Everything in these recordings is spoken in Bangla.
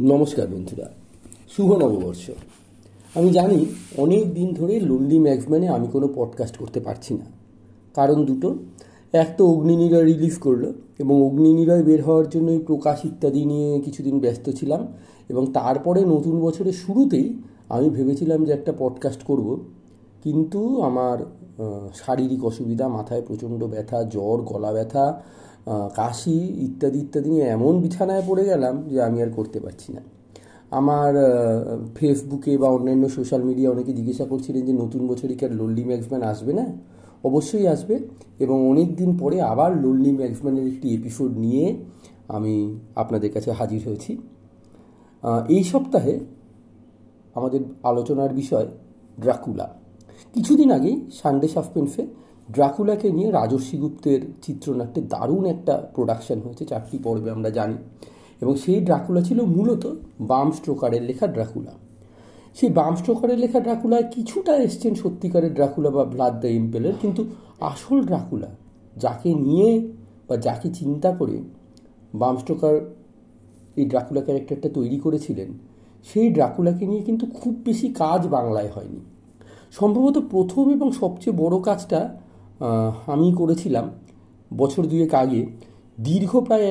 নমস্কার বন্ধুরা, শুভ নববর্ষ। আমি জানি অনেক দিন ধরে লন্ডি ম্যাক্সম্যানে আমি কোনো পডকাস্ট করতে পারছি না। কারণ দুটো, এক তো অগ্নিনিরয় রিলিজ করল এবং অগ্নিনিরয় বের হওয়ার জন্য প্রকাশ ইত্যাদি নিয়ে কিছুদিন ব্যস্ত ছিলাম এবং তারপরে নতুন বছরের শুরুতেই আমি ভেবেছিলাম যে একটা পডকাস্ট করব। কিন্তু আমার শারীরিক অসুবিধা, মাথায় প্রচণ্ড ব্যথা, জ্বর, গলা ব্যথা কাশি ইত্যাদি ইত্যাদি নিয়ে এমন বিছানায় পড়ে গেলাম যে আমি আর করতে পারছি না। আমার ফেসবুকে বা অন্যান্য সোশ্যাল মিডিয়া অনেকে জিজ্ঞাসা করছিলেন যে নতুন বছরে কি আর লোল্লি ম্যাক্সম্যান আসবে না? অবশ্যই আসবে এবং অনেক দিন পরে আবার লোল্লি ম্যাক্সম্যানের একটি এপিসোড নিয়ে আমি আপনাদের কাছে হাজির হয়েছি। এই সপ্তাহে আমাদের আলোচনার বিষয় ড্রাকুলা কিছুদিন আগেই সানডে সাসপেন্সে ড্রাকুলাকে নিয়ে রাজস্বী গুপ্তের চিত্রনাট্যে দারুণ একটা প্রোডাকশন হয়েছে, চারটি পর্বে আমরা জানি। এবং সেই ড্রাকুলা ছিল মূলত বাম স্ট্রোকারের লেখা ড্রাকুলা। সেই বাম স্ট্রোকারের লেখা ড্রাকুলায় কিছুটা এসছেন সত্যিকারের ড্রাকুলা বা ব্লাড দ্য ইম্পেলের কিন্তু আসল ড্রাকুলা যাকে নিয়ে বা যাকে চিন্তা করে বাম স্ট্রোকার এই ড্রাকুলা ক্যারেক্টারটা তৈরি করেছিলেন, সেই ড্রাকুলাকে নিয়ে কিন্তু খুব বেশি কাজ বাংলায় হয়নি। সম্ভবত প্রথম এবং সবচেয়ে বড় কাজটা আমি করেছিলাম। বছর দুয়েক আগে। দীর্ঘ প্রায়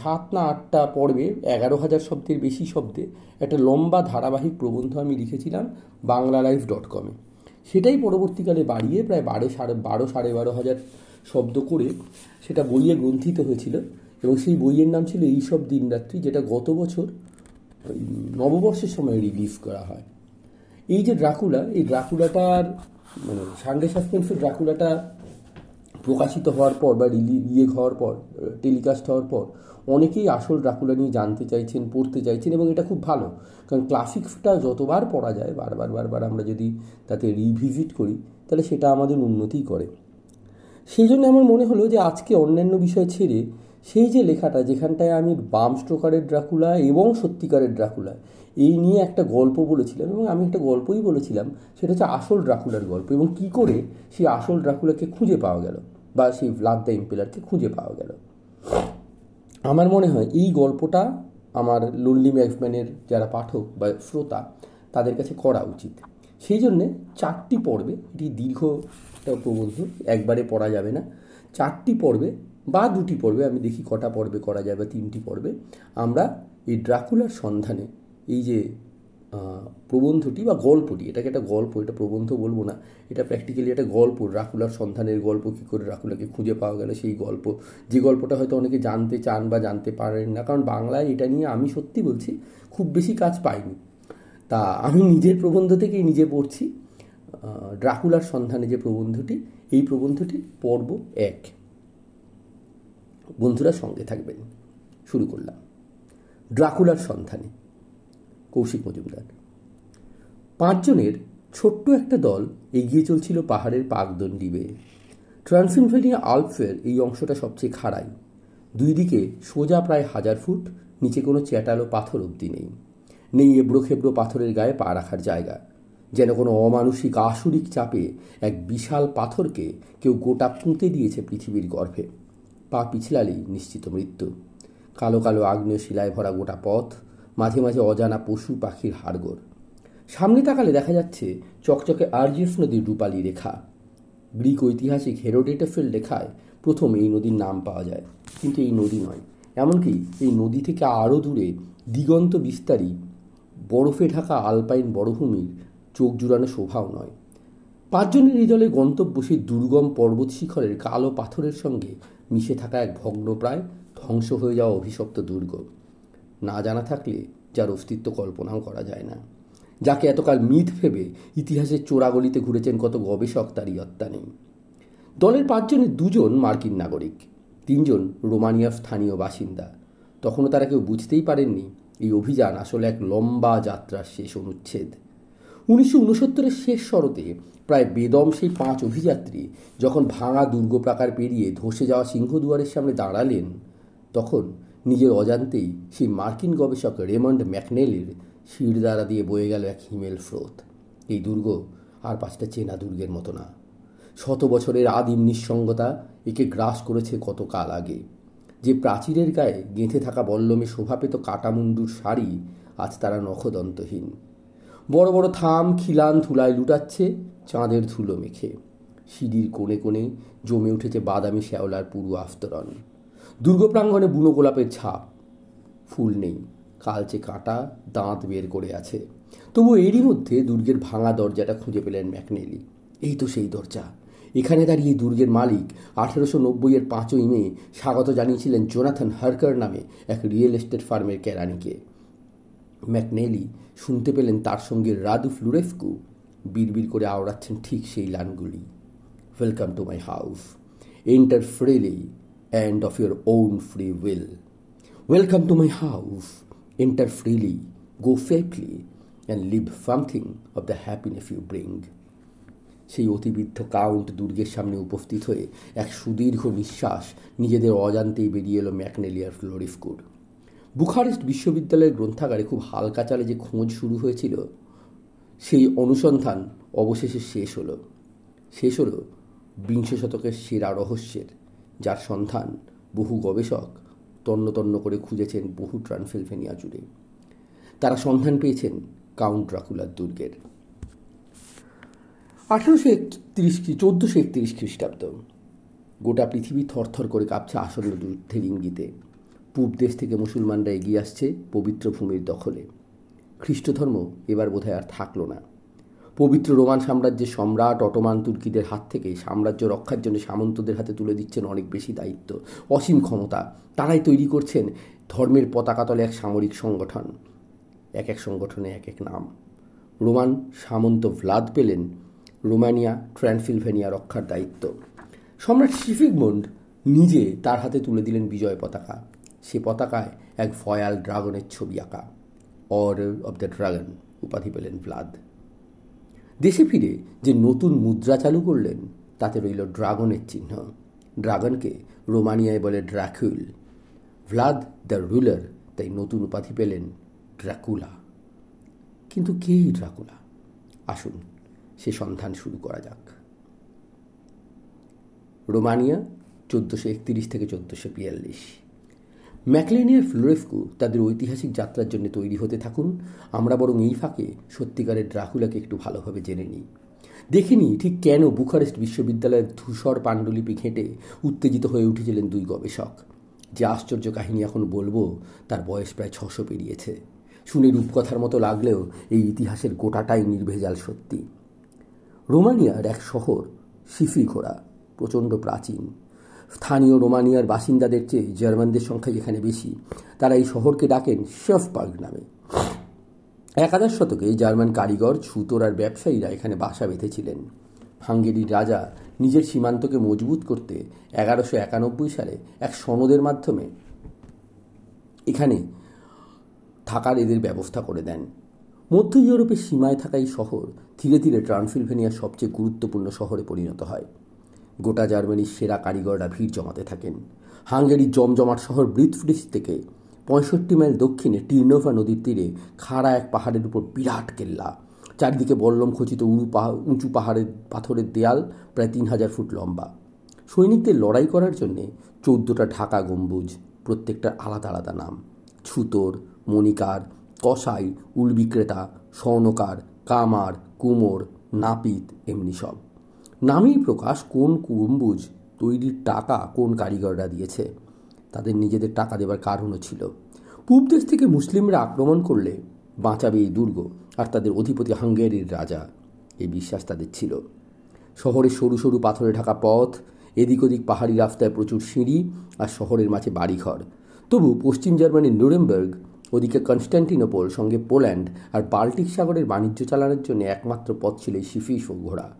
সাত না আটটা পর্বে, এগারো হাজার শব্দের বেশি শব্দে একটা লম্বা ধারাবাহিক প্রবন্ধ আমি লিখেছিলাম বাংলা লাইফ ডট কমে। সেটাই পরবর্তীকালে বাড়িয়ে প্রায় বারো সাড়ে বারো সাড়ে বারো হাজার শব্দ করে সেটা বইয়ে গ্রন্থিত হয়েছিল এবং সেই বইয়ের নাম ছিল এইসব দিনরাত্রি, যেটা গত বছর নববর্ষের সময় রিলিজ করা হয়। এই যে ড্রাকুলা, এই ড্রাকুলাটার মানে সানডে সাসপেন্সের ড্রাকুলাটা প্রকাশিত হওয়ার পর বা রিলি ইয়ে হওয়ার পর টেলিকাস্ট হওয়ার পর অনেকেই আসল ড্রাকুলা নিয়ে জানতে চাইছেন, পড়তে চাইছেন এবং এটা খুব ভালো। কারণ ক্লাসিকটা যতবার পড়া যায়, বারবার বারবার আমরা যদি তাতে রিভিজিট করি, তাহলে সেটা আমাদের উন্নতি করে। সেই জন্য আমার মনে হলো যে আজকে অন্যান্য বিষয় ছেড়ে সেই যে লেখাটা, যেখানটায় আমি বাম স্ট্রোকারের ড্রাকুলা এবং সত্যিকারের ড্রাকুলা, এই নিয়ে একটা গল্প বলেছিলাম এবং আমি একটা গল্পই বলেছিলাম, সেটা হচ্ছে আসল ড্রাকুলার গল্প এবং কি করে সেই আসল ড্রাকুলাকে খুঁজে পাওয়া গেল। বা সেই ভ্লাদ দ্য ইম্পেলারকে খুঁজে পাওয়া গেল। আমার মনে হয় এই গল্পটা আমার লল্লি ম্যাক্সম্যানের যারা পাঠক বা শ্রোতা, তাদের কাছে করা উচিত। সেই জন্যে চারটি পর্বে, এটি দীর্ঘ প্রবন্ধ একবারে পড়া যাবে না। চারটি পর্বে বা দুটি পর্বে, আমি দেখি কটা পর্বে করা যায় বা তিনটি পর্বে, আমরা এই ড্রাকুলার সন্ধানে এই যে প্রবন্ধটি বা গল্পটি, এটাকে একটা গল্প, এটা প্রবন্ধ বলব না, এটা প্র্যাকটিক্যালি একটা গল্প, রাকুলার সন্ধানের গল্প, কী করে রাকুলাকে খুঁজে পাওয়া গেল সেই গল্প। যে গল্পটা হয়তো অনেকে জানতে চান বা জানতে পারেন না, কারণ বাংলায় এটা নিয়ে আমি সত্যি বলছি, খুব বেশি কাজ পাইনি। তা আমি নিজের প্রবন্ধ থেকেই নিজে পড়ছি ড্রাকুলার সন্ধানে যে প্রবন্ধটি, এই প্রবন্ধটি পর্ব এক। বন্ধুরা সঙ্গে থাকবেন, শুরু করলাম। ড্রাকুলার সন্ধানে। কৌশিক মজুমদার। পাঁচজনের ছোট্ট একটা দল এগিয়ে চলছিল পাহাড়ের পাকদণ্ডি বেয়ে ট্রান্সিলভেনিয়া আলপসের এই অংশটা সবচেয়ে খাড়াই। দুই দিকে সোজা প্রায় হাজার ফুট, নিচে কোনো চ্যাটালো পাথর অবধি নেই। নেই এবড়ো খেবড়ো পাথরের গায়ে পা রাখার জায়গা। যেন কোনো অমানসিক আসুরিক চাপে এক বিশাল পাথরকে কেউ গোটা পুঁতে দিয়েছে পৃথিবীর গর্ভে। পা পিছলালেই নিশ্চিত মৃত্যু। কালো কালো আগ্নেয় শিলায় ভরা গোটা পথ মাঝে মাঝে অজানা পশু পাখির হাড়গোড়। সামনে তাকালে দেখা যাচ্ছে চকচকে আর্জিয়াস নদীর রূপালী রেখা। গ্রিক ঐতিহাসিক হেরোডেটেফেল লেখায় প্রথম এই নদীর নাম পাওয়া যায়। কিন্তু এই নদী নয়, এমনকি এই নদী থেকে আরও দূরে দিগন্ত বিস্তারী বরফে ঢাকা আলপাইন বড়ভূমির চোখ জুড়ানো শোভাও নয়। পাঁচজনের হৃদয়ে গন্তব্য সেই দুর্গম পর্বত শিখরের কালো পাথরের সঙ্গে মিশে থাকা এক ভগ্নপ্রায় ধ্বংস হয়ে যাওয়া অভিশপ্ত দুর্গ। না জানা থাকলে যার অস্তিত্ব কল্পনাও করা যায় না। যাকে এতকাল মিথ ভেবে ইতিহাসের চোরাগলিতে ঘুরেছেন কত গবেষক তার ইয়ত্তা নেই। দলের পাঁচজনের দুজন মার্কিন নাগরিক, তিনজন রোমানিয়ার স্থানীয় বাসিন্দা। তখনও তারা কেউ বুঝতেই পারেননি এই অভিযান আসলে এক লম্বা যাত্রার শেষ অনুচ্ছেদ। উনিশশো উনসত্তরের শেষ শরতে প্রায় বেদম সেই পাঁচ অভিযাত্রী যখন ভাঙা দুর্গ প্রাকার পেরিয়ে ধসে যাওয়া সিংহদুয়ারের সামনে দাঁড়ালেন, তখন নিজের অজান্তেই সেই মার্কিন গবেষক রেমন্ড ম্যাকনেলের শিরদাঁড়া দিয়ে বয়ে গেল এক হিমেল স্রোত। এই দুর্গ আর পাঁচটা চেনা দুর্গের মতো না। শত বছরের আদিম নিঃসঙ্গতা একে গ্রাস করেছে কত কাল আগে। যে প্রাচীরের গায়ে গেঁথে থাকা বল্লমে শোভা পেত কাটামুন্ডুর শাড়ি আজ তারা নখদন্তহীন। বড় বড় থাম খিলান ধুলায় লুটাচ্ছে চাঁদের ধুলো মেখে। সিঁড়ির কোণে কোণে জমে উঠেছে বাদামি শ্যাওলার পুরু আস্তরণ। দুর্গ প্রাঙ্গণে বুনো গোলাপের ছাপ। ফুল নেই কালচে কাটা দাঁত বের করে আছে। তবু এরই মধ্যে দুর্গের ভাঙা দরজাটা খুঁজে পেলেন ম্যাকনেলি। এই তো সেই দরজা। এখানে দাঁড়িয়ে দুর্গের মালিক আঠেরোশো নব্বইয়ের পাঁচই মে স্বাগত জানিয়েছিলেন জোনাথন হারকার নামে এক রিয়েল এস্টেট ফার্মের কেরানিকে। ম্যাকনেলি শুনতে পেলেন তার সঙ্গে রাদু ফ্লুরেফকু। বিড়বিড় করে আওড়াচ্ছেন ঠিক সেই লানগুলি। Welcome to my house. Enter freely and of your own free will welcome to my house enter freely go safely and leave something of the happiness you bring সেই অতিবৃদ্ধ কাউন্ট দুর্গের সামনে উপস্থিত হয়ে এক সুদীর্ঘ নিঃশ্বাস নিজেদের অজান্তেই বেরিয়ে এলো ম্যাকনেলিয়ার ফ্লোরিফকুর। বুখারেস্ট বিশ্ববিদ্যালয়ের গ্রন্থাগারে খুব হালকা চালে যে খোঁজ শুরু হয়েছিল, সেই অনুসন্ধান অবশেষে শেষ হলো। শেষ হলো বিংশ শতকের সেরা রহস্যের। যার সন্ধান বহু গবেষক তন্ন তন্ন করে খুঁজেছেন বহু ট্রান্সিলভেনিয়া জুড়ে। তারা সন্ধান পেয়েছেন কাউন্ট ড্রাকুলার দুর্গের। আঠেরোশো একত্রিশ চোদ্দোশো একত্রিশ খ্রিস্টাব্দ। গোটা পৃথিবী থরথর করে কাঁপছে আসন্ন যুদ্ধের ইঙ্গিতে। পূব দেশ থেকে মুসলমানরা এগিয়ে আসছে পবিত্র ভূমির দখলে। খ্রিস্টধর্ম এবার বোধহয় আর থাকল না। পবিত্র রোমান সাম্রাজ্যের সম্রাট অটোমান তুর্কিদের হাত থেকে সাম্রাজ্য রক্ষার জন্য সামন্তদের হাতে তুলে দিচ্ছেন অনেক বেশি দায়িত্ব, অসীম ক্ষমতা। তারাই তৈরি করছেন ধর্মের পতাকাতলে এক সামরিক সংগঠন, এক এক সংগঠনে এক এক নাম। রোমান সামন্ত ভ্লাদ পেলেন রোমানিয়া, ট্রান্সিলভেনিয়া রক্ষার দায়িত্ব। সম্রাট শিফিকমন্ড নিজে তার হাতে তুলে দিলেন বিজয় পতাকা। সে পতাকায় এক ফয়াল ড্রাগনের ছবি আঁকা অর্ডার অব দ্য ড্রাগন উপাধি পেলেন ভ্লাদ। দেশে ফিরে যে নতুন মুদ্রা চালু করলেন, তাতে রইল ড্রাগনের চিহ্ন। ড্রাগনকে রোমানিয়ায় বলে ড্রাকুল। ভ্লাদ দ্য রুলার, তাই নতুন উপাধি পেলেন ড্রাকুলা। কিন্তু কেই ড্রাকুলা? আসুন, সে সন্ধান শুরু করা যাক। রোমানিয়া, চোদ্দোশো একত্রিশ থেকে চোদ্দোশো বিয়াল্লিশ। ম্যাকলেনিয়ার ফ্লোরেফকু তাদের ঐতিহাসিক যাত্রার জন্য তৈরি হতে থাকুন। আমরা বরং এই ফাঁকে সত্যিকারের ড্রাকুলাকে একটু ভালোভাবে জেনে নিই। দেখিনি ঠিক কেন বুখারেস্ট বিশ্ববিদ্যালয়ের ধূসর পাণ্ডুলিপি ঘেঁটে উত্তেজিত হয়ে উঠেছিলেন দুই গবেষক। যে আশ্চর্য কাহিনী এখন বলব, তার বয়স প্রায় ছশো পেরিয়েছে। শুনে রূপকথার মতো লাগলেও এই ইতিহাসের গোটাটাই নির্ভেজাল সত্যি। রোমানিয়ার এক শহর ঘোড়া প্রচণ্ড প্রাচীন। স্থানীয় রোমানিয়ার বাসিন্দাদের চেয়ে জার্মানদের সংখ্যা যেখানে বেশি। তারা এই শহরকে ডাকেন শেফবার্গ নামে। একাদশ শতকে জার্মান কারিগর, ছুতোর আর ব্যবসায়ীরা এখানে বাসা বেঁধেছিলেন। হাঙ্গেরির রাজা নিজের সীমান্তকে মজবুত করতে এগারোশো একানব্বই সালে এক সনদের মাধ্যমে এখানে থাকার এদের ব্যবস্থা করে দেন। মধ্য ইউরোপের সীমায় থাকা এই শহর ধীরে ধীরে ট্রান্সিলভেনিয়ার সবচেয়ে গুরুত্বপূর্ণ শহরে পরিণত হয়। গোটা জার্মানির সেরা কারিগররা ভিড় জমাতে থাকেন। হাঙ্গেরির জমজমাট শহর ব্রিথফ্রিস থেকে পঁয়ষট্টি মাইল দক্ষিণে টিরনোভা নদীর তীরে খাড়া এক পাহাড়ের উপর বিরাট কেল্লা। চারিদিকে বল্লম খচিত উঁচু পাহাড় উঁচু পাহাড়ের পাথরের দেয়াল প্রায় তিন হাজার ফুট লম্বা। সৈনিকদের লড়াই করার জন্যে চৌদ্দটা ঢাকা গম্বুজ, প্রত্যেকটার আলাদা আলাদা নাম। ছুতোর, মণিকার, কসাই, উল বিক্রেতা, স্বর্ণকার, কামার, কুমোর, নাপিত, এমনি সব। নামেই প্রকাশ কোন কুম্বুজ তৈরির টাকা কোন কারিগররা দিয়েছে? তাদের নিজেদের টাকা দেবার কারণও ছিল। পূব দেশ থেকে মুসলিমরা আক্রমণ করলে বাঁচাবে এই দুর্গ আর তাদের অধিপতি হাঙ্গেরির রাজা। এই বিশ্বাস তাদের ছিল। শহরের সরু সরু পাথরে ঢাকা পথ, এদিক ওদিক পাহাড়ি রাস্তায় প্রচুর সিঁড়ি আর শহরের মাঝে বাড়িঘর। তবু পশ্চিম জার্মানির নুরেমবার্গ, ওদিকে কনস্ট্যান্টিনোপল সঙ্গে পোল্যান্ড আর বাল্টিক সাগরের বাণিজ্য চালানোর জন্য একমাত্র পথ ছিল সিফিস ও ঘোড়া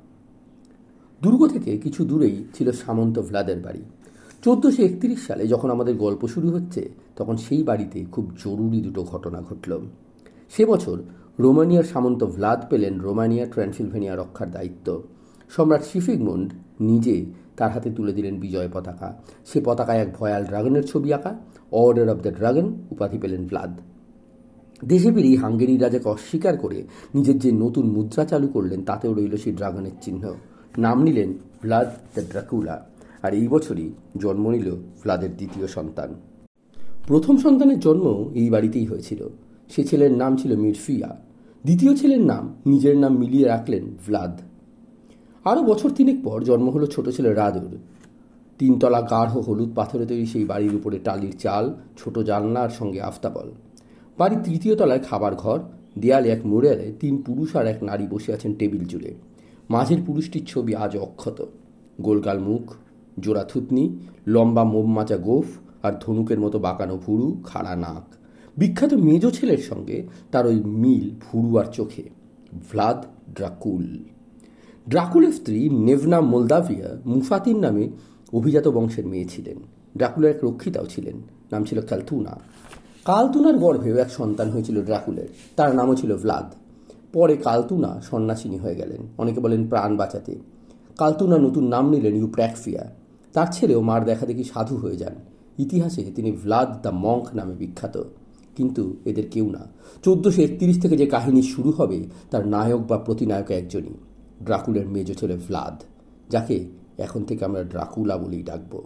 দুর্গ থেকে কিছু দূরেই ছিল সামন্ত ভ্লাদের বাড়ি। চোদ্দোশো একত্রিশ সালে যখন আমাদের গল্প শুরু হচ্ছে, তখন সেই বাড়িতে খুব জরুরি দুটো ঘটনা ঘটল। সে বছর রোমানিয়ার সামন্ত ভ্লাদ পেলেন রোমানিয়া, ট্রান্সিলভেনিয়া রক্ষার দায়িত্ব। সম্রাট শিফিগমুন্ড নিজে তার হাতে তুলে দিলেন বিজয় পতাকা। সে পতাকায় এক ভয়াল ড্রাগনের ছবি আঁকা, অর্ডার অব দ্য ড্রাগন, উপাধি পেলেন ভ্লাদ। দেশে ফিরেই হাঙ্গেরি রাজাকে অস্বীকার করে নিজের যে নতুন মুদ্রা চালু করলেন, তাতেও রইল সেই ড্রাগনের চিহ্ন। নাম নিলেন ভ্লাদ দ্য ড্রাকুলা আর এই বছরই জন্ম নিল ভ্লাদের দ্বিতীয় সন্তান। প্রথম সন্তানের জন্ম এই বাড়িতেই হয়েছিল। সে ছেলের নাম ছিল মিরফিয়া। দ্বিতীয় ছেলের নাম নিজের নাম মিলিয়ে রাখলেন ভ্লাদ। আরও বছর তিনেক পর জন্ম হলো ছোট ছেলে রাদুর। তিনতলা গাঢ় হলুদ পাথরে তৈরি সেই বাড়ির উপরে টালির চাল, ছোট জানলার সঙ্গে আফতাবল। বাড়ির তৃতীয় তলায় খাবার ঘর, দেয়ালে এক মোড়ালে তিন পুরুষ আর এক নারী বসে আছেন টেবিল জুড়ে মাঝের পুরুষটির ছবি আজ অক্ষত। গোলগাল মুখ, জোড়া থুতনি, লম্বা মোমমাচা গোফ আর ধনুকের মতো বাঁকানো ভুরু, খাড়া নাক। বিখ্যাত মেজ ছেলের সঙ্গে তার ওই মিল ভুরু আর চোখে। ভ্লাদ ড্রাকুল। ড্রাকুলের স্ত্রী নেভনা মোলদাভিয়া মুফাতিন নামে অভিজাত বংশের মেয়ে ছিলেন। ড্রাকুলের এক রক্ষিতাও ছিলেন, নাম ছিল কালতুনা। কালতুনার গর্ভেও এক সন্তান হয়েছিল ড্রাকুলের, তার নামও ছিল ভ্লাদ। পরে কালতুনা সন্ন্যাসিনী হয়ে গেলেন। অনেকে বলেন প্রাণ বাঁচাতে। কালতুনা নতুন নাম নিলেন ইউপ্র্যাকফিয়া। তার ছেলেও মার দেখা দেখি সাধু হয়ে যান। ইতিহাসে তিনি ভ্লাদ দ্য মঙ্ক নামে বিখ্যাত। কিন্তু এদের কেউ না। চোদ্দোশো একত্রিশ থেকে যে কাহিনী শুরু হবে, তার নায়ক বা প্রতিনায়ক একজনই। ড্রাকুলের মেজ ছেলে ভ্লাদ যাকে এখন থেকে আমরা ড্রাকুলা বলেই ডাকব।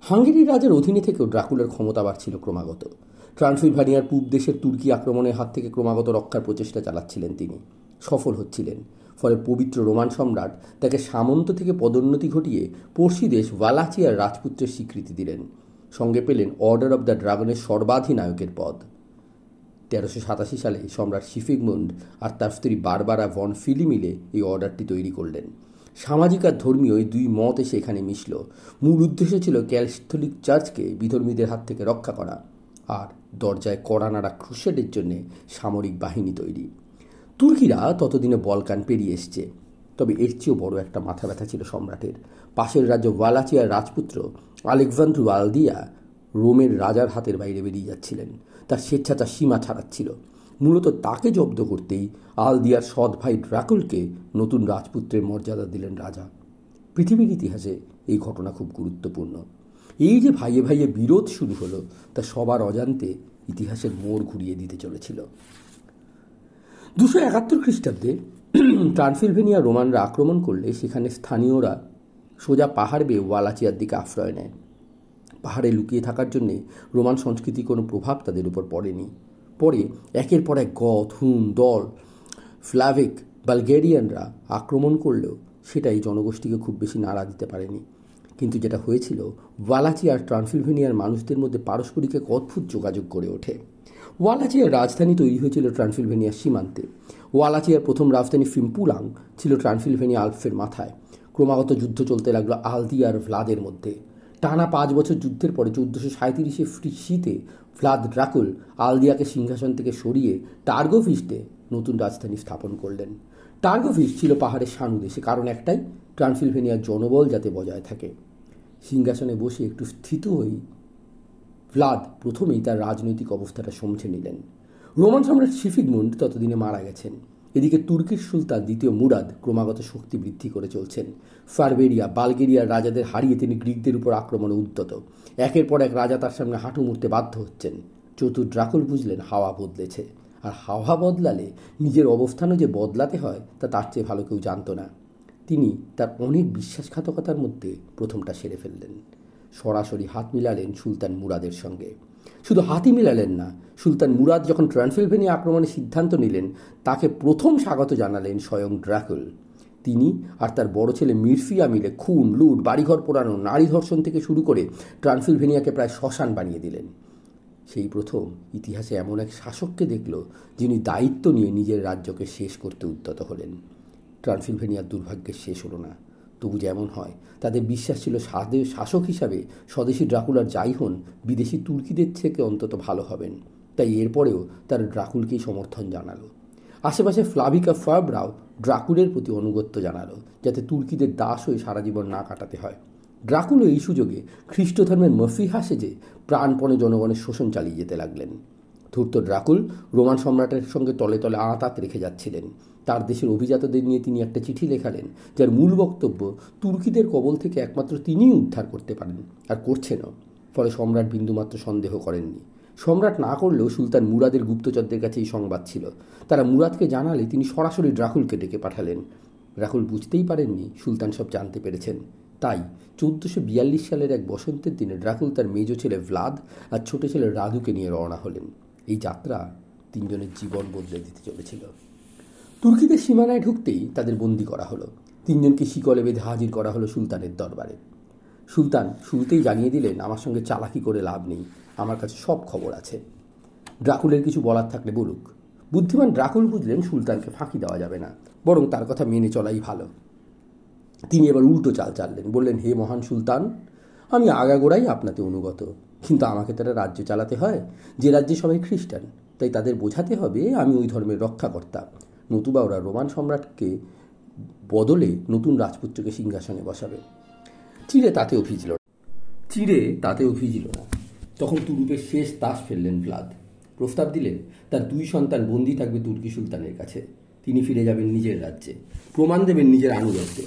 হাঙ্গেরি রাজার অধীনে থেকেও ড্রাকুলার ক্ষমতা বাড়ছিল ক্রমাগত। ট্রান্সিলভানিয়ার পূব দেশের তুর্কি আক্রমণের হাত থেকে ক্রমাগত রক্ষার প্রচেষ্টা চালাচ্ছিলেন তিনি। সফল হচ্ছিলেন। ফলে পবিত্র রোমান সম্রাট তাকে সামন্ত থেকে পদোন্নতি ঘটিয়ে পড়শি দেশ ওয়ালাচিয়ার রাজপুত্রের স্বীকৃতি দিলেন। সঙ্গে পেলেন অর্ডার অব দ্য ড্রাগনের সর্বাধিনায়কের পদ। তেরোশো সাতাশি সালে সম্রাট শিফিকমুন্ড আর তার স্ত্রী বারবারা ভন ফিলি মিলে এই অর্ডারটি তৈরি করলেন। সামাজিক আর ধর্মীয় এই দুই মত এসে এখানে মিশল। মূল উদ্দেশ্য ছিল ক্যাথলিক চার্চকে বিধর্মীদের হাত থেকে রক্ষা করা। আর দরজায় কড়া ক্রুশেডের জন্যে সামরিক বাহিনী তৈরি। তুর্কিরা ততদিনে বলকান পেরিয়ে এসছে। তবে এর চেয়েও বড় একটা মাথা ব্যথা ছিল সম্রাটের। পাশের রাজ্য ওয়ালাচিয়ার রাজপুত্র আলেকজান্দ্রু আলদিয়া রোমের রাজার হাতের বাইরে বেরিয়ে যাচ্ছিলেন। তার স্বেচ্ছাচার সীমা ছাড়াচ্ছিল। মূলত তাকে জব্দ করতেই আলদিয়ার সৎ ভাই ড্রাকুলকে নতুন রাজপুত্রের মর্যাদা দিলেন রাজা। পৃথিবীর ইতিহাসে এই ঘটনা খুব গুরুত্বপূর্ণ। এই যে ভাইয়ে ভাইয়ে বিরোধ শুরু হলো, তা সবার অজান্তে ইতিহাসের মোড় ঘুরিয়ে দিতে চলেছিল। দুশো একাত্তর খ্রিস্টাব্দে ট্রান্সিলভেনিয়া রোমানরা আক্রমণ করলে সেখানে স্থানীয়রা সোজা পাহাড় বেয়ে ওয়ালাচিয়ার দিকে আশ্রয় নেয়। পাহাড়ে লুকিয়ে থাকার জন্যে রোমান সংস্কৃতির কোনো প্রভাব তাদের উপর পড়েনি। পরে একের পর এক গথ হুম দল, ফ্লাভিক, বালগেরিয়ানরা আক্রমণ করলেও সেটা এই জনগোষ্ঠীকে খুব বেশি নাড়া দিতে পারেনি। কিন্তু যেটা হয়েছিল, ওয়ালাচি আর ট্রান্সিলভেনিয়ার মানুষদের মধ্যে পারস্পরিক এক অদ্ভুত যোগাযোগ গড়ে ওঠে। ওয়ালাচিয়ার রাজধানী তৈরি হয়েছিল ট্রান্সিলভেনিয়ার সীমান্তে। ওয়ালাচিয়ার প্রথম রাজধানী ফিম্পুলাং ছিল ট্রান্সিলভেনিয়া আলফের মাথায়। ক্রমাগত যুদ্ধ চলতে লাগল আলদি আর ভ্লাদের মধ্যে। টানা পাঁচ বছর যুদ্ধের পরে চোদ্দোশো সাঁত্রিশে শীতে ভ্লাদ ড্রাকুল আলদিয়াকে সিংহাসন থেকে সরিয়ে টার্গোভিস্টে নতুন রাজধানী স্থাপন করলেন। টার্গোভিস্ট ছিল পাহাড়ের সানুদেশে, কারণ একটাই ট্রান্সিলভেনিয়ার জনবল যাতে বজায় থাকে। সিংহাসনে বসে একটু স্থিত হই, ভ্লাদ প্রথমেই তার রাজনৈতিক অবস্থাটা সমঝে নিলেন। রোমান সম্রাট শিফিকমুন্ড ততদিনে মারা গেছেন। এদিকে তুর্কির সুলতান দ্বিতীয় মুরাদ ক্রমাগত শক্তি বৃদ্ধি করে চলছেন। ফারবেরিয়া, বালগেরিয়ার রাজাদের হারিয়ে তিনি গ্রিকদের উপর আক্রমণে উদ্যত। একের পর এক রাজা তার সামনে হাঁটু মুড়তে বাধ্য হচ্ছেন। চতুর ড্রাকুল বুঝলেন হাওয়া বদলেছে। আর হাওয়া বদলালে নিজের অবস্থানও যে বদলাতে হয়, তা তার চেয়ে ভালো কেউ জানতো না। তিনি তার অনেক বিশ্বাসঘাতকতার মধ্যে প্রথমটা সেরে ফেললেন। সরাসরি হাত মিলালেন সুলতান মুরাদের সঙ্গে। শুধু হাতই মিলালেন না, সুলতান মুরাদ যখন ট্রান্সিলভেনিয়া আক্রমণের সিদ্ধান্ত নিলেন, তাকে প্রথম স্বাগত জানালেন স্বয়ং ড্রাকুল। তিনি আর তার বড় ছেলে মিরফিয়া মিলে খুন, লুট, বাড়িঘর পোড়ানো, নারী ধর্ষণ থেকে শুরু করে ট্রান্সিলভেনিয়াকে প্রায় শ্মশান বানিয়ে দিলেন। সেই প্রথম ইতিহাসে এমন এক শাসককে দেখল যিনি দায়িত্ব নিয়ে নিজের রাজ্যকে শেষ করতে উদ্যত হলেন। ট্রান্সিলভেনিয়ার দুর্ভাগ্যের শেষ হলো না। তবু যেমন হয়, তাদের বিশ্বাস ছিল শাসক হিসাবে স্বদেশি ড্রাকুলার যাই হন, বিদেশি তুর্কিদের থেকে অন্তত ভালো হবেন। তাই এরপরেও তারা ড্রাকুলকেই সমর্থন জানালো। আশেপাশে ফ্লাভিকা ফার্বরাও ড্রাকুলের প্রতি অনুগত্য জানালো, যাতে তুর্কিদের দাস হয়ে সারা জীবন না কাটাতে হয়। ড্রাকুলো এই সুযোগে খ্রিস্ট ধর্মের মফিহা সেজে প্রাণপণে জনগণের শোষণ চালিয়ে যেতে লাগলেন। ধূর্ত ড্রাকুল রোমান সম্রাটের সঙ্গে তলে তলে আঁতাত রেখে যাচ্ছিলেন। তার দেশের অভিজাতদের নিয়ে তিনি একটা চিঠি লেখালেন, যার মূল বক্তব্য, তুর্কিদের কবল থেকে একমাত্র তিনিই উদ্ধার করতে পারেন, আর করছেনও। ফলে সম্রাট বিন্দুমাত্র সন্দেহ করেননি। সম্রাট না করলেও সুলতান মুরাদের গুপ্তচরদের কাছে এই সংবাদ ছিল। তারা মুরাদকে জানালে তিনি সরাসরি ড্রাকুলকে ডেকে পাঠালেন। রাহুল বুঝতেই পারেননি সুলতান সব জানতে পেরেছেন। তাই চোদ্দোশো বিয়াল্লিশ সালের এক বসন্তের দিনে ড্রাকুল তার মেজ ছেলে ভ্লাদ আর ছোট ছেলে রাধুকে নিয়ে রওনা হলেন। এই যাত্রা তিনজনের জীবন বদলে দিতে চলেছিল। তুর্কিদের সীমানায় ঢুকতেই তাদের বন্দি করা হলো। তিনজনকে শিকলে বেঁধে হাজির করা হলো সুলতানের দরবারে। সুলতান শুরুতেই জানিয়ে দিলেন, আমার সঙ্গে চালাকি করে লাভ নেই, আমার কাছে সব খবর আছে। ড্রাকুলের কিছু বলার থাকলে বলুক। বুদ্ধিমান ড্রাকুল বুঝলেন সুলতানকে ফাঁকি দেওয়া যাবে না, বরং তার কথা মেনে চলাই ভালো। তিনি এবার উল্টো চাল চাললেন, বললেন, হে মহান সুলতান, আমি আগাগোড়াই আপনাতে অনুগত। কিন্তু আমাকে তারা রাজ্য চালাতে হয়, যে রাজ্যে সবাই খ্রিস্টান। তাই তাদের বোঝাতে হবে, আমি ওই ধর্মের রক্ষাকর্তা। নতুবা ওরা রোমান সম্রাটকে বদলে নতুন রাজপুত্রকে সিংহাসনে বসাবে। চিরে তাতেও ভিজল চিরে তাতেও ভিজিল না। তখন তুরুপের শেষ তাস ফেললেন ভ্লাদ প্রস্তাব দিলেন, তার দুই সন্তান বন্দী থাকবে তুর্কি সুলতানের কাছে। তিনি ফিরে যাবেন নিজের রাজ্যে। প্রমাণ দেবেন নিজের আনুগত্যে।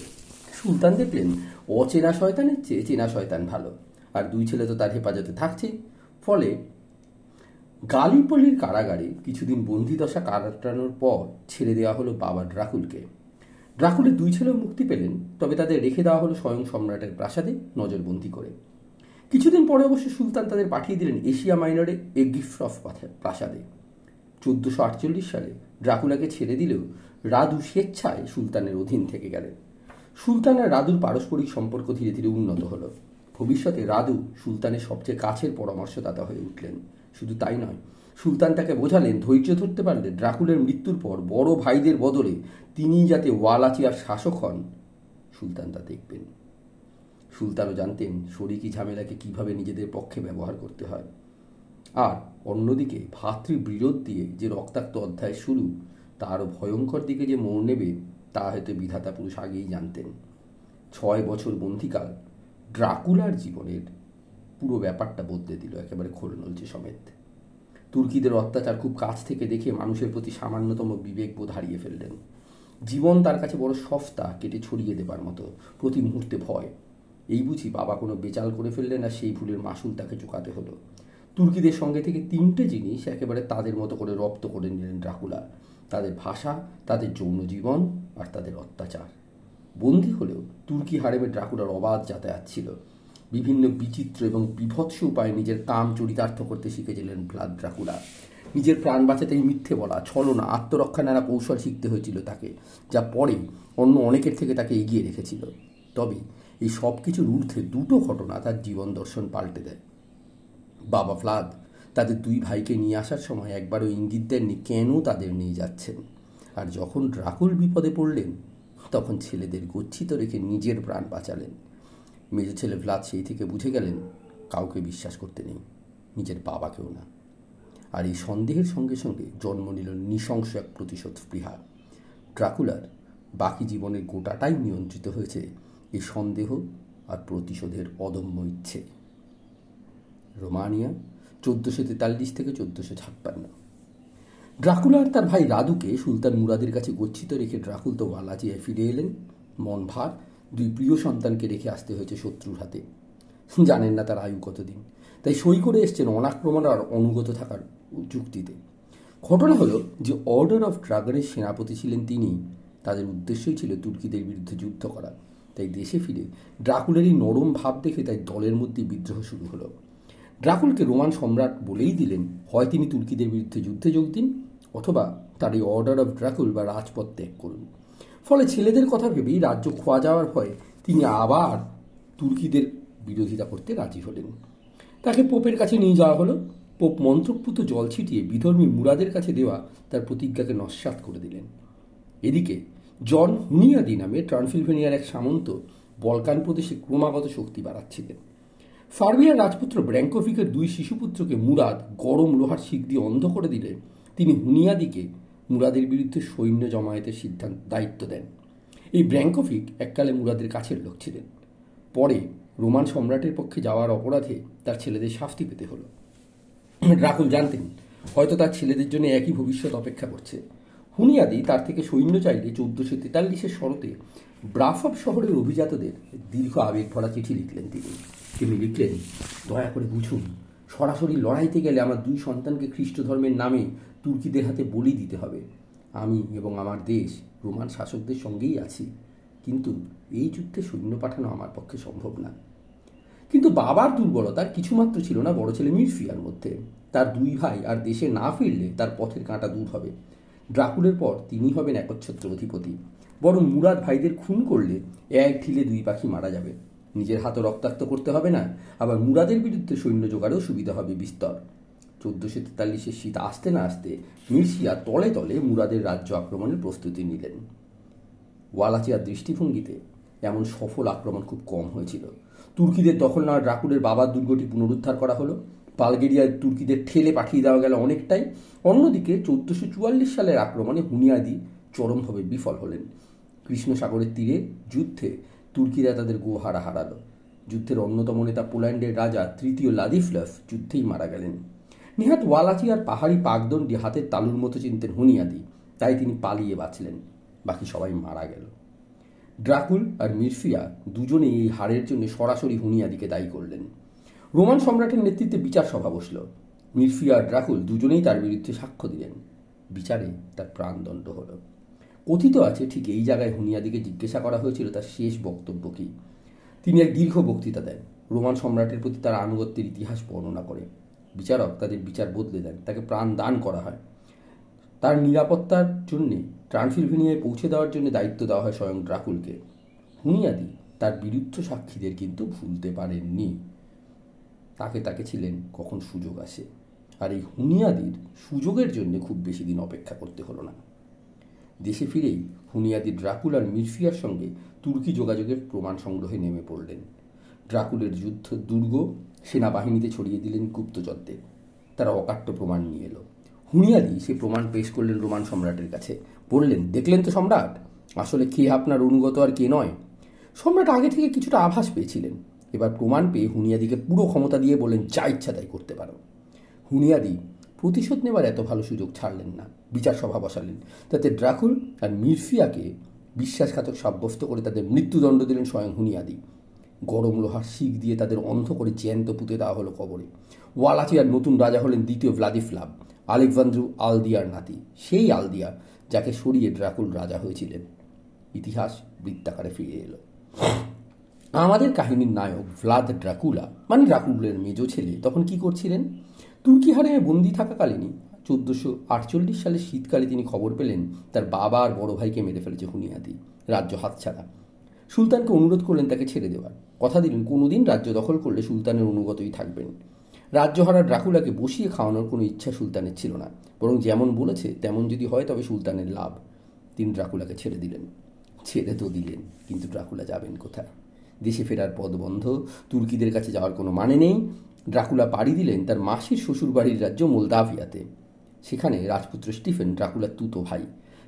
সুলতান দেখলেন, অচেনা শয়তানের চেয়ে চেনা শয়তান ভালো। আর দুই ছেলে তো তার হেফাজতে থাকছে ফলে গালিপল্লির কারাগারে কিছুদিন বন্দিদশা কাটানোর পর ছেড়ে দেওয়া হলো বাবা ড্রাকুলকে। ড্রাকুলের দুই ছেলেও মুক্তি পেলেন, তবে তাদের রেখে দেওয়া হলো স্বয়ং সম্রাটের প্রাসাদে নজরবন্দি করে। কিছুদিন পরে অবশ্য সুলতান তাদের পাঠিয়ে দিলেন এশিয়া মাইনরে এ গিফট অফ প্রাসাদে। চোদ্দশো আটচল্লিশ সালে ড্রাকুলাকে ছেড়ে দিলেও রাদু স্বেচ্ছায় সুলতানের অধীন থেকে গেলেন। সুলতান আর রাদুর পারস্পরিক সম্পর্ক ধীরে ধীরে উন্নত হলো। ভবিষ্যতে রাদু সুলতানের সবচেয়ে কাছের পরামর্শদাতা হয়ে উঠলেন। শুধু তাই নয়, সুলতান তাকে বোঝালেন, ধৈর্য ধরতে পারলে ড্রাকুলের মৃত্যুর পর বড় ভাইদের বদলে তিনি যাতে ওয়ালাচিয়ার শাসক হন, সুলতান তা দেখবেন। সুলতানও জানতেন, শরিকি ঝামেলাকে কীভাবে নিজেদের পক্ষে ব্যবহার করতে হয়। আর অন্যদিকে ভাতৃবিরোধ দিয়ে যে রক্তাক্ত অধ্যায় শুরু তার ভয়ঙ্কর দিকে যে মোড় নেবে, তা হয়তো বিধাতা পুরুষ আগেই জানতেন। ছয় বছর বন্ধিকাল ড্রাকুলার জীবনের পুরো ব্যাপারটা বদলে দিল একেবারে খোল নলছে সমেত। তুর্কিদের অত্যাচার খুব কাছ থেকে দেখে মানুষের প্রতি সামান্যতম বিবেকবোধ হারিয়ে ফেললেন। জীবন তার কাছে বড় সস্তা কেটে ছড়িয়ে দেবার মতো, প্রতি মুহূর্তে ভয়। এই বুঝি বাবা কোনো বেচাল করে ফেললেন আর সেই ভুলের মাসুল তাকে চুকাতে হলো। তুর্কিদের সঙ্গে থেকে তিনটে জিনিস একেবারে তাদের মতো করে রপ্ত করে নিলেন ড্রাকুলা তাদের ভাষা, তাদের যৌন জীবন আর তাদের অত্যাচার। বন্দী হলেও তুর্কি হারেমে ড্রাকুলার অবাধ যাতায়াত ছিল। বিভিন্ন বিচিত্র এবং বিভৎস উপায়ে নিজের কাম চরিতার্থ করতে শিখেছিলেন ভ্লাদ ড্রাকুলা। নিজের প্রাণ বাঁচাতেই মিথ্যে বলা, ছলনা, আত্মরক্ষা নানা কৌশল শিখতে হয়েছিল তাকে, যা পরে অন্য অনেকের থেকে তাকে এগিয়ে রেখেছিল। তবে এই সব কিছুর ঊর্ধ্বে দুটো ঘটনা তার জীবন দর্শন পাল্টে দেয়। বাবা ফ্লাদ তাদের দুই ভাইকে নিয়ে আসার সময় একবারও ইঙ্গিত দেননি কেন তাদের নিয়ে যাচ্ছেন। আর যখন ড্রাকুল বিপদে পড়লেন তখন ছেলেদের গচ্ছিত রেখে নিজের প্রাণ বাঁচালেন। মেজ ছেলে ভ্লাদ সেই থেকে বুঝে গেলেন, কাউকে বিশ্বাস করতে নেই, নিজের বাবাকেও না। আর এই সন্দেহের সঙ্গে সঙ্গে জন্ম নিল নৃশংস এক প্রতিশোধ স্পৃহা। ড্রাকুলার বাকি জীবনের গোটাটাই নিয়ন্ত্রিত হয়েছে এই সন্দেহ আর প্রতিশোধের অদম্য ইচ্ছে। রোমানিয়া, চোদ্দোশো তেতাল্লিশ থেকে চোদ্দোশো ছাপ্পান্ন। ড্রাকুলার তার ভাই রাদুকে সুলতান মুরাদের কাছে গচ্ছিত রেখে ড্রাকুল তো ওয়ালাচিয়ায় ফিরে এলেন। মন ভার, দুই প্রিয় সন্তানকে রেখে আসতে হয়েছে শত্রুর হাতে। জানেন না তার আয়ু কতদিন। তাই সই করে এসছেন অনাক্রমণ আর অনুগত থাকার চুক্তিতে ঘটনা হলো যে অর্ডার অফ ড্রাগনের সেনাপতি ছিলেন তিনি। তাদের উদ্দেশ্যই ছিল তুর্কিদের বিরুদ্ধে যুদ্ধ করা। তাই দেশে ফিরে ড্রাকুলের এই নরম ভাব দেখে তাই দলের মধ্যে বিদ্রোহ শুরু হলো। ড্রাকুলকে রোমান সম্রাট বলেই দিলেন, হয় তিনি তুর্কিদের বিরুদ্ধে যুদ্ধে যোগ দিন, অথবা তার এই অর্ডার অফ ড্রাকুল বা রাজপথ ত্যাগ করুন। ফলে ছেলেদের কথা ভেবেই রাজ্য খোয়া যাওয়ার ভয়ে তিনি আবার তুর্কিদের বিরোধিতা করতে রাজি হলেন। তাকে পোপের কাছে নিয়ে যাওয়া হলো। পোপ মন্ত্রপুত জল ছিটিয়ে বিধর্মী মুরাদের কাছে দেওয়া তার প্রতিজ্ঞাকে নস্বাত করে দিলেন। এদিকে জন হুনিয়াদি নামে ট্রান্সিলভেনিয়ার এক সামন্ত বলকান প্রদেশে ক্রমাগত শক্তি বাড়াচ্ছিলেন। ফার্মিয়ার রাজপুত্র ব্র্যাঙ্কোভিকের দুই শিশুপুত্রকে মুরাদ গরম লোহার শিখ দিয়ে অন্ধ করে দিলে তিনি হুনিয়াদিকে মুরাদের বিরুদ্ধে সৈন্য জমায়েতের সিদ্ধান্ত, দায়িত্ব দেন। এই ব্র্যাঙ্কোভিক এককালে মুরাদের কাছের লোক ছিলেন। পরে রোমান সম্রাটের পক্ষে যাওয়ার অপরাধে তার ছেলেদের শাস্তি পেতে হলো। রাহুল জানতেন, হয়তো তার ছেলেদের জন্য একই ভবিষ্যৎ অপেক্ষা করছে। হুনিয়াদি তার থেকে সৈন্য চাইলে চোদ্দশো তেতাল্লিশের শরতে ব্রাফব শহরের অভিজাতদের দীর্ঘ আবেগ ভরা চিঠি লিখলেন তিনি। তিনি লিখলেন, দয়া করে বুঝুন, সরাসরি লড়াইতে গেলে আমার দুই সন্তানকে খ্রিস্ট ধর্মের নামে তুর্কিদের হাতে বলি দিতে হবে। আমি এবং আমার দেশ রোমান শাসকদের সঙ্গেই আছি, কিন্তু এই যুদ্ধে সৈন্য পাঠানো আমার পক্ষে সম্ভব না। কিন্তু বাবার দুর্বলতা কিছুমাত্র ছিল না বড় ছেলে মিরফিয়ার মধ্যে। তার দুই ভাই আর দেশে না ফিরলে তার পথের কাঁটা দূর হবে। ড্রাকুলের পর তিনি হবেন একচ্ছত্র অধিপতি। বরং মুরাদ ভাইদের খুন করলে এক ঢিলে দুই পাখি মারা যাবে। নিজের হাতও রক্তাক্ত করতে হবে না, আবার মুরাদের বিরুদ্ধে সৈন্য জোগাড়েও সুবিধা হবে বিস্তর। চোদ্দশো তেতাল্লিশের শীত আসতে না আসতে মির্সিয়া তলে তলে মুরাদের রাজ্য আক্রমণের প্রস্তুতি নিলেন। ওয়ালাচিয়ার দৃষ্টিভঙ্গিতে এমন সফল আক্রমণ খুব কম হয়েছিল। তুর্কিদের দখল নেওয়া ড্রাকুলের বাবার দুর্গটি পুনরুদ্ধার করা হলো। বালগেরিয়ার তুর্কিদের ঠেলে পাঠিয়ে দেওয়া গেল অনেকটাই। অন্যদিকে চোদ্দশো চুয়াল্লিশ সালের আক্রমণে হুনিয়াদি চরমভাবে বিফল হলেন। কৃষ্ণ সাগরের তীরে যুদ্ধে তুর্কিরা তাদের গোহারা হারালো। যুদ্ধের অন্যতম নেতা পোল্যান্ডের রাজা তৃতীয় লাদিফ্লাফ যুদ্ধেই মারা গেলেন। নিহাত ওয়ালাচি আর পাহাড়ি পাকদণ্ডী হাতের তালুর মতো চিনতেন হুনিয়াদি, তাই তিনি পালিয়ে বাঁচলেন। বাকি সবাই মারা গেল। ড্রাকুল আর মিরফিয়া দুজনেই এই হারের জন্য সরাসরি হুনিয়াদিকে দায়ী করলেন। রোমান সম্রাটের নেতৃত্বে বিচার সভা বসল। মিরফিয়া আর ড্রাকুল দুজনেই তার বিরুদ্ধে সাক্ষ্য দিলেন। বিচারে তার প্রাণদণ্ড হল। কথিত আছে, ঠিক এই জায়গায় হুনিয়াদিকে জিজ্ঞাসা করা হয়েছিল তার শেষ বক্তব্য কী? তিনি এক দীর্ঘ বক্তৃতা দেন। রোমান সম্রাটের প্রতি তার আনুগত্যের ইতিহাস বর্ণনা করে। বিচারক তাদের বিচার বদলে দেন, তাকে প্রাণ দান করা হয়। তার নিরাপত্তার জন্যে ট্রান্সিলভেনিয়ায় পৌঁছে দেওয়ার জন্য দায়িত্ব দেওয়া হয় স্বয়ং ড্রাকুলকে। হুনিয়াদি তার বিরুদ্ধ সাক্ষীদের কিন্তু ভুলতে পারেননি। তাকে তাকে ছিলেন কখন সুযোগ আসে। আর এই হুনিয়াদির সুযোগের জন্য খুব বেশি দিন অপেক্ষা করতে হলো না। দেশে ফিরেই হুনিয়াদি ড্রাকুল আর মিরফিয়ার সঙ্গে তুর্কি যোগাযোগের প্রমাণ সংগ্রহে নেমে পড়লেন। ড্রাকুলের যুদ্ধ দুর্গ, সেনাবাহিনীতে ছড়িয়ে দিলেন গুপ্তচরদের। তারা অকাট্য প্রমাণ নিয়ে এলো। হুনিয়াদি সে প্রমাণ পেশ করলেন রোমান সম্রাটের কাছে। বললেন, দেখলেন তো সম্রাট? আসলে কে আপনার অনুগত আর কে নয়? সম্রাট আগে থেকে কিছুটা আভাস পেয়েছিলেন। এবার প্রমাণ পেয়ে হুনিয়াদিকে পুরো ক্ষমতা দিয়ে বললেন, যা ইচ্ছা তাই করতে পারো। হুনিয়াদি প্রতিশোধ নেবার এত ভালো সুযোগ ছাড়লেন না, বিচার সভা বসালেন। তাতে ড্রাকুল আর মির্ফিয়াকে বিশ্বাসঘাতক সাব্যস্ত করে তাদের মৃত্যুদণ্ড দিলেন স্বয়ং হুনিয়াদি। গরম লোহার শিখ দিয়ে তাদের অন্ধ করে জ্যান্ত পুঁতে দেওয়া হলো কবরে। ওয়ালাচিয়ার নতুন রাজা হলেন দ্বিতীয় ভ্লাদিফ্লাভ আলেকজান্দ্রু আলদিয়ার নাতি, সেই আলদিয়া যাকে সরিয়ে ড্রাকুল রাজা হয়েছিলেন। ইতিহাস বৃত্তাকারে ফিরে এলো। আমাদের কাহিনীর নায়ক ভ্লাদ ড্রাকুলা মানে ড্রাকুলের মেজ ছেলে, তখন কি করছিলেন? তুর্কি হারে বন্দি থাকাকালীনই চোদ্দোশো আটচল্লিশ সালের শীতকালে তিনি খবর পেলেন তার বাবা আর বড় ভাইকে মেরে ফেলেছে হুনিয়াদি, রাজ্য হাতছাড়া। সুলতানকে অনুরোধ করলেন তাকে ছেড়ে দেওয়ার। কথা দিলেন, কোনোদিন রাজ্য দখল করলে সুলতানের অনুগতই থাকবেন। রাজ্যহারা ড্রাকুলাকে বসিয়ে খাওয়ানোর কোনো ইচ্ছা সুলতানের ছিল না। বরং যেমন বলেছে, তেমন যদি হয় তবে সুলতানের লাভ। তিনি ড্রাকুলাকে ছেড়ে দিলেন। ছেড়ে তো দিলেন, কিন্তু ড্রাকুলা যাবেন কোথায়? দেশে ফেরার পদ বন্ধ, তুর্কিদের কাছে যাওয়ার কোনো মানে নেই ড্রাকুলা পাড়ি দিলেন তার মাসির শ্বশুরবাড়ির রাজ্য মোলদাভিয়াতে। সেখানে রাজপুত্র স্টিফেন ড্রাকুলার তুতো ভাই।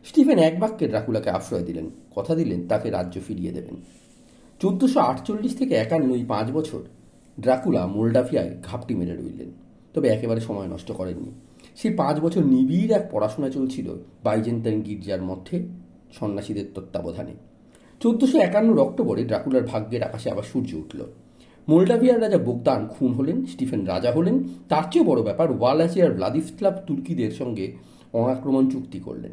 স্টিফেন এক বাক্যে ড্রাকুলাকে আশ্রয় দিলেন, কথা দিলেন, তাকে রাজ্য ফিরিয়ে দেবেন। চোদ্দোশো আটচল্লিশ থেকে একান্নই পাঁচ বছর ড্রাকুলা মোলডাফিয়ায় ঘাপটি মেরে রইলেন। তবে একেবারে সময় নষ্ট করেননি। সেই পাঁচ বছর নিবিড় এক পড়াশোনা চলছিল বাইজেন্টাইন গির্জার মধ্যে সন্ন্যাসীদের তত্ত্বাবধানে। চোদ্দশো একান্নর অক্টোবরে ড্রাকুলার ভাগ্যের আকাশে আবার সূর্য উঠল। মোল্ডাভিয়ার রাজা বোগদান খুন হলেন, স্টিফেন রাজা হলেন। তার চেয়ে বড় ব্যাপার ওয়ালাচিয়ার ভ্লাদিস্লাভ তুর্কিদের সঙ্গে অনাক্রমণ চুক্তি করলেন।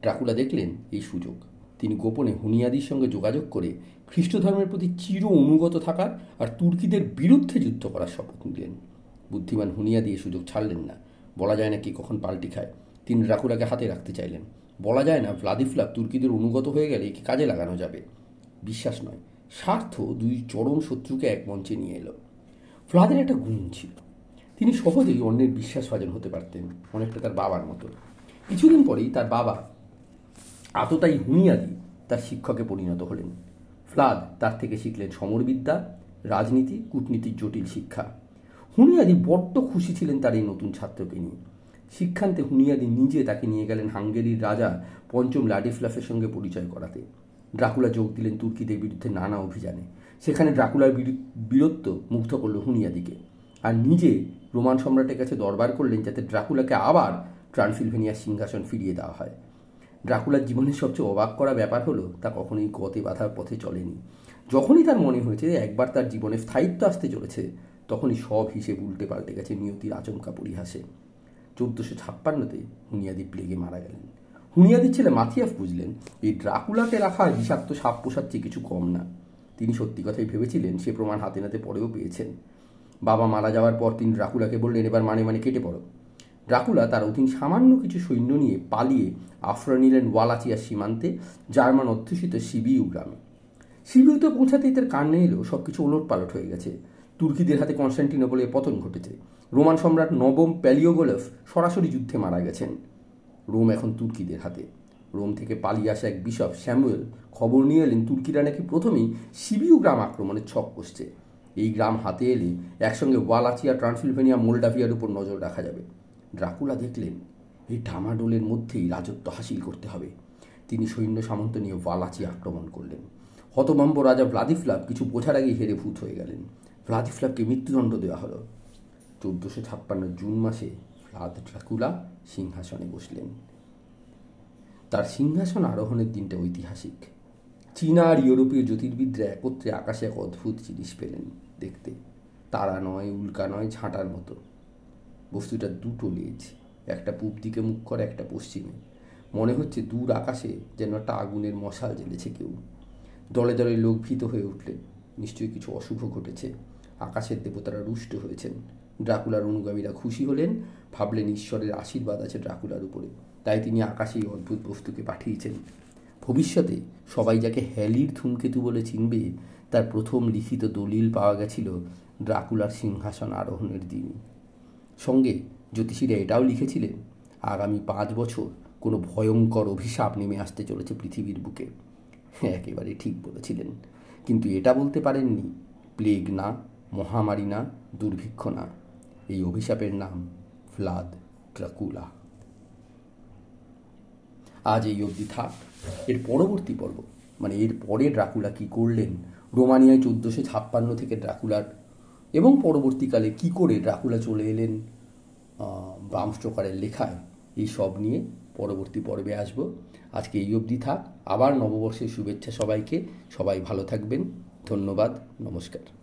ড্রাকুলা দেখলেন এই সুযোগ। তিনি গোপনে হুনিয়াদির সঙ্গে যোগাযোগ করে খ্রিস্ট ধর্মের প্রতি চির অনুগত থাকার আর তুর্কিদের বিরুদ্ধে যুদ্ধ করার শপথ নিলেন। বুদ্ধিমান হুনিয়াদি এই সুযোগ ছাড়লেন না। বলা যায় না কি কখন পাল্টি খায়। তিনি ড্রাকুলাকে হাতে রাখতে চাইলেন। বলা যায় না ভ্লাদিফ্লাভ তুর্কিদের অনুগত হয়ে গেলে একে কাজে লাগানো যাবে। বিশ্বাস নয়। স্বার্থ দুই চরম শত্রুকে এক মঞ্চে নিয়ে এলো। ফ্লাদের একটা গুণ ছিল। তিনি সহজেই অন্যের বিশ্বাস বিশ্বাসভাজন হতে পারতেন, অনেকটা তার বাবার মতো। কিছুদিন পরেই তার বাবা আততাই হুনিয়াদি, তার শিক্ষকে পরিণত হলেন। ফ্লাদ তার থেকে শিখলেন সমরবিদ্যা, রাজনীতি, কূটনীতির জটিল শিক্ষা। হুনিয়াদি বড্ড খুশি ছিলেন তার এই নতুন ছাত্রকে নিয়ে। শিক্ষান্তে হুনিয়াদি নিজে তাকে নিয়ে গেলেন হাঙ্গেরির রাজা পঞ্চম লাডিফ্লাফের সঙ্গে পরিচয় করাতে। ড্রাকুলা যোগ দিলেন তুর্কিদের বিরুদ্ধে নানা অভিযানে। সেখানে ড্রাকুলার বীরত্ব মুগ্ধ করল হুনিয়াদিকে। আর নিজে রোমান সম্রাটের কাছে দরবার করলেন যাতে ড্রাকুলাকে আবার ট্রান্সিলভেনিয়ার সিংহাসন ফিরিয়ে দেওয়া হয়। ড্রাকুলার জীবনের সবচেয়ে অবাক করা ব্যাপার হলো, তা কখনোই গতে বাধার পথে চলেনি। যখনই তার মনে হয়েছে একবার তার জীবনে স্থায়িত্ব আসতে চলেছে, তখনই সব হিসেব উল্টে পাল্টে গেছে নিয়তির আচমকা পরিহাসে। চোদ্দোশো ছাপ্পান্নতে হুনিয়াদি প্লেগে মারা গেলেন। হুনিয়াদির ছেলে মাথিয়াফ বুঝলেন, এই ড্রাকুলাকে রাখা বিষাক্ত সাপ পোষার চেয়ে কিছু কম না। তিনি সত্যি কথাই ভেবেছিলেন সে প্রমাণ হাতে নাতে পরেও পেয়েছেন। বাবা মারা যাওয়ার পর তিনি ড্রাকুলাকে বললেন, এবার মানে মানে কেটে পড়ো। ড্রাকুলা তার অধীন সামান্য কিছু সৈন্য নিয়ে পালিয়ে আফ্রা নিলেন ওয়ালাচিয়ার সীমান্তে, জার্মান অধ্যুষিত সিবিউ গ্রামে। সিবিউতে পৌঁছাতেই তার কান্নে এলো সব কিছু ওলট পালট হয়ে গেছে। তুর্কিদের হাতে কনস্ট্যান্টিনোপলের পতন ঘটেছে। রোমান সম্রাট নবম প্যালিওগোলফ সরাসরি যুদ্ধে মারা গেছেন। রোম এখন তুর্কিদের হাতে। রোম থেকে পালিয়ে আসা এক বিশপ, স্যামুয়েল, খবর নিয়ে এলেন তুর্কিরা নাকি প্রথমেই সিবিউ গ্রাম আক্রমণের ছক কষছে। এই গ্রাম হাতে এলে একসঙ্গে ওয়ালাচিয়া, ট্রান্সিলভেনিয়া, মোল্ডাভিয়ার উপর নজর রাখা যাবে। ড্রাকুলা দেখলেন, এই ডামাডোলের মধ্যেই রাজত্ব হাসিল করতে হবে। তিনি সৈন্য সামন্ত নিয়ে ওয়ালাচি আক্রমণ করলেন। হতভম্ব রাজা ভ্লাদিফ্লাভ কিছু বোঝার আগেই হেরে ভূত হয়ে গেলেন। ভ্লাদিফ্লাভকে মৃত্যুদণ্ড দেওয়া হলো। চোদ্দোশো ছাপ্পান্ন জুন মাসে ভ্লাদ ড্রাকুলা সিংহাসনে বসলেন। তার সিংহাসন আরোহণের দিনটা ঐতিহাসিক। চীনা আর ইউরোপীয় জ্যোতির্বিদরা একত্রে আকাশে এক অদ্ভুত জিনিস পেলেন দেখতে। তারা নয়, উল্কা নয়, ঝাঁটার মতো। বস্তুটা দুটো লেজ, একটা পূব দিকে মুখ করে, একটা পশ্চিমে। মনে হচ্ছে দূর আকাশে যেন একটা আগুনের মশাল জ্বেলেছে কেউ। দলে দলে লোক ভীত হয়ে উঠলেন। নিশ্চয়ই কিছু অশুভ ঘটেছে। আকাশের দেবতারা রুষ্ট হয়েছেন। ড্রাকুলার অনুগামীরা খুশি হলেন, ভাবলেন ঈশ্বরের আশীর্বাদ আছে ড্রাকুলার উপরে। তাই তিনি আকাশে এই অদ্ভুত বস্তুকে পাঠিয়েছেন। ভবিষ্যতে সবাই যাকে হ্যালির ধূমকেতু বলে চিনবে, তার প্রথম লিখিত দলিল পাওয়া গেছিল ড্রাকুলার সিংহাসন আরোহণের দিনই। সঙ্গে জ্যোতিষীরা এটাও লিখেছিলেন, আগামী পাঁচ বছর কোনো ভয়ঙ্কর অভিশাপ নেমে আসতে চলেছে পৃথিবীর বুকে। একেবারে ঠিক বলেছিলেন। কিন্তু এটা বলতে পারেননি, প্লেগ না, মহামারী না, দুর্ভিক্ষ না। এই অভিশাপের নাম ফ্লাদ ট্রাকুলা আজ এই অবধি থাক, এর পরবর্তী পর্ব। মানে এর পরে ড্রাকুলা কি করলেন? রোমানিয়ায় চোদ্দোশো ছাপ্পান্ন থেকে ড্রাকুলার, এবং পরবর্তীকালে কি করে ড্রাকুলা চলে এলেন? ব্রাম স্টোকারের লেখায় এই সব নিয়ে পরবর্তী পর্বে আসব। আজকে এই অবধি থাক, আবার নববর্ষের শুভেচ্ছা সবাইকে। সবাই ভালো থাকবেন। ধন্যবাদ, নমস্কার।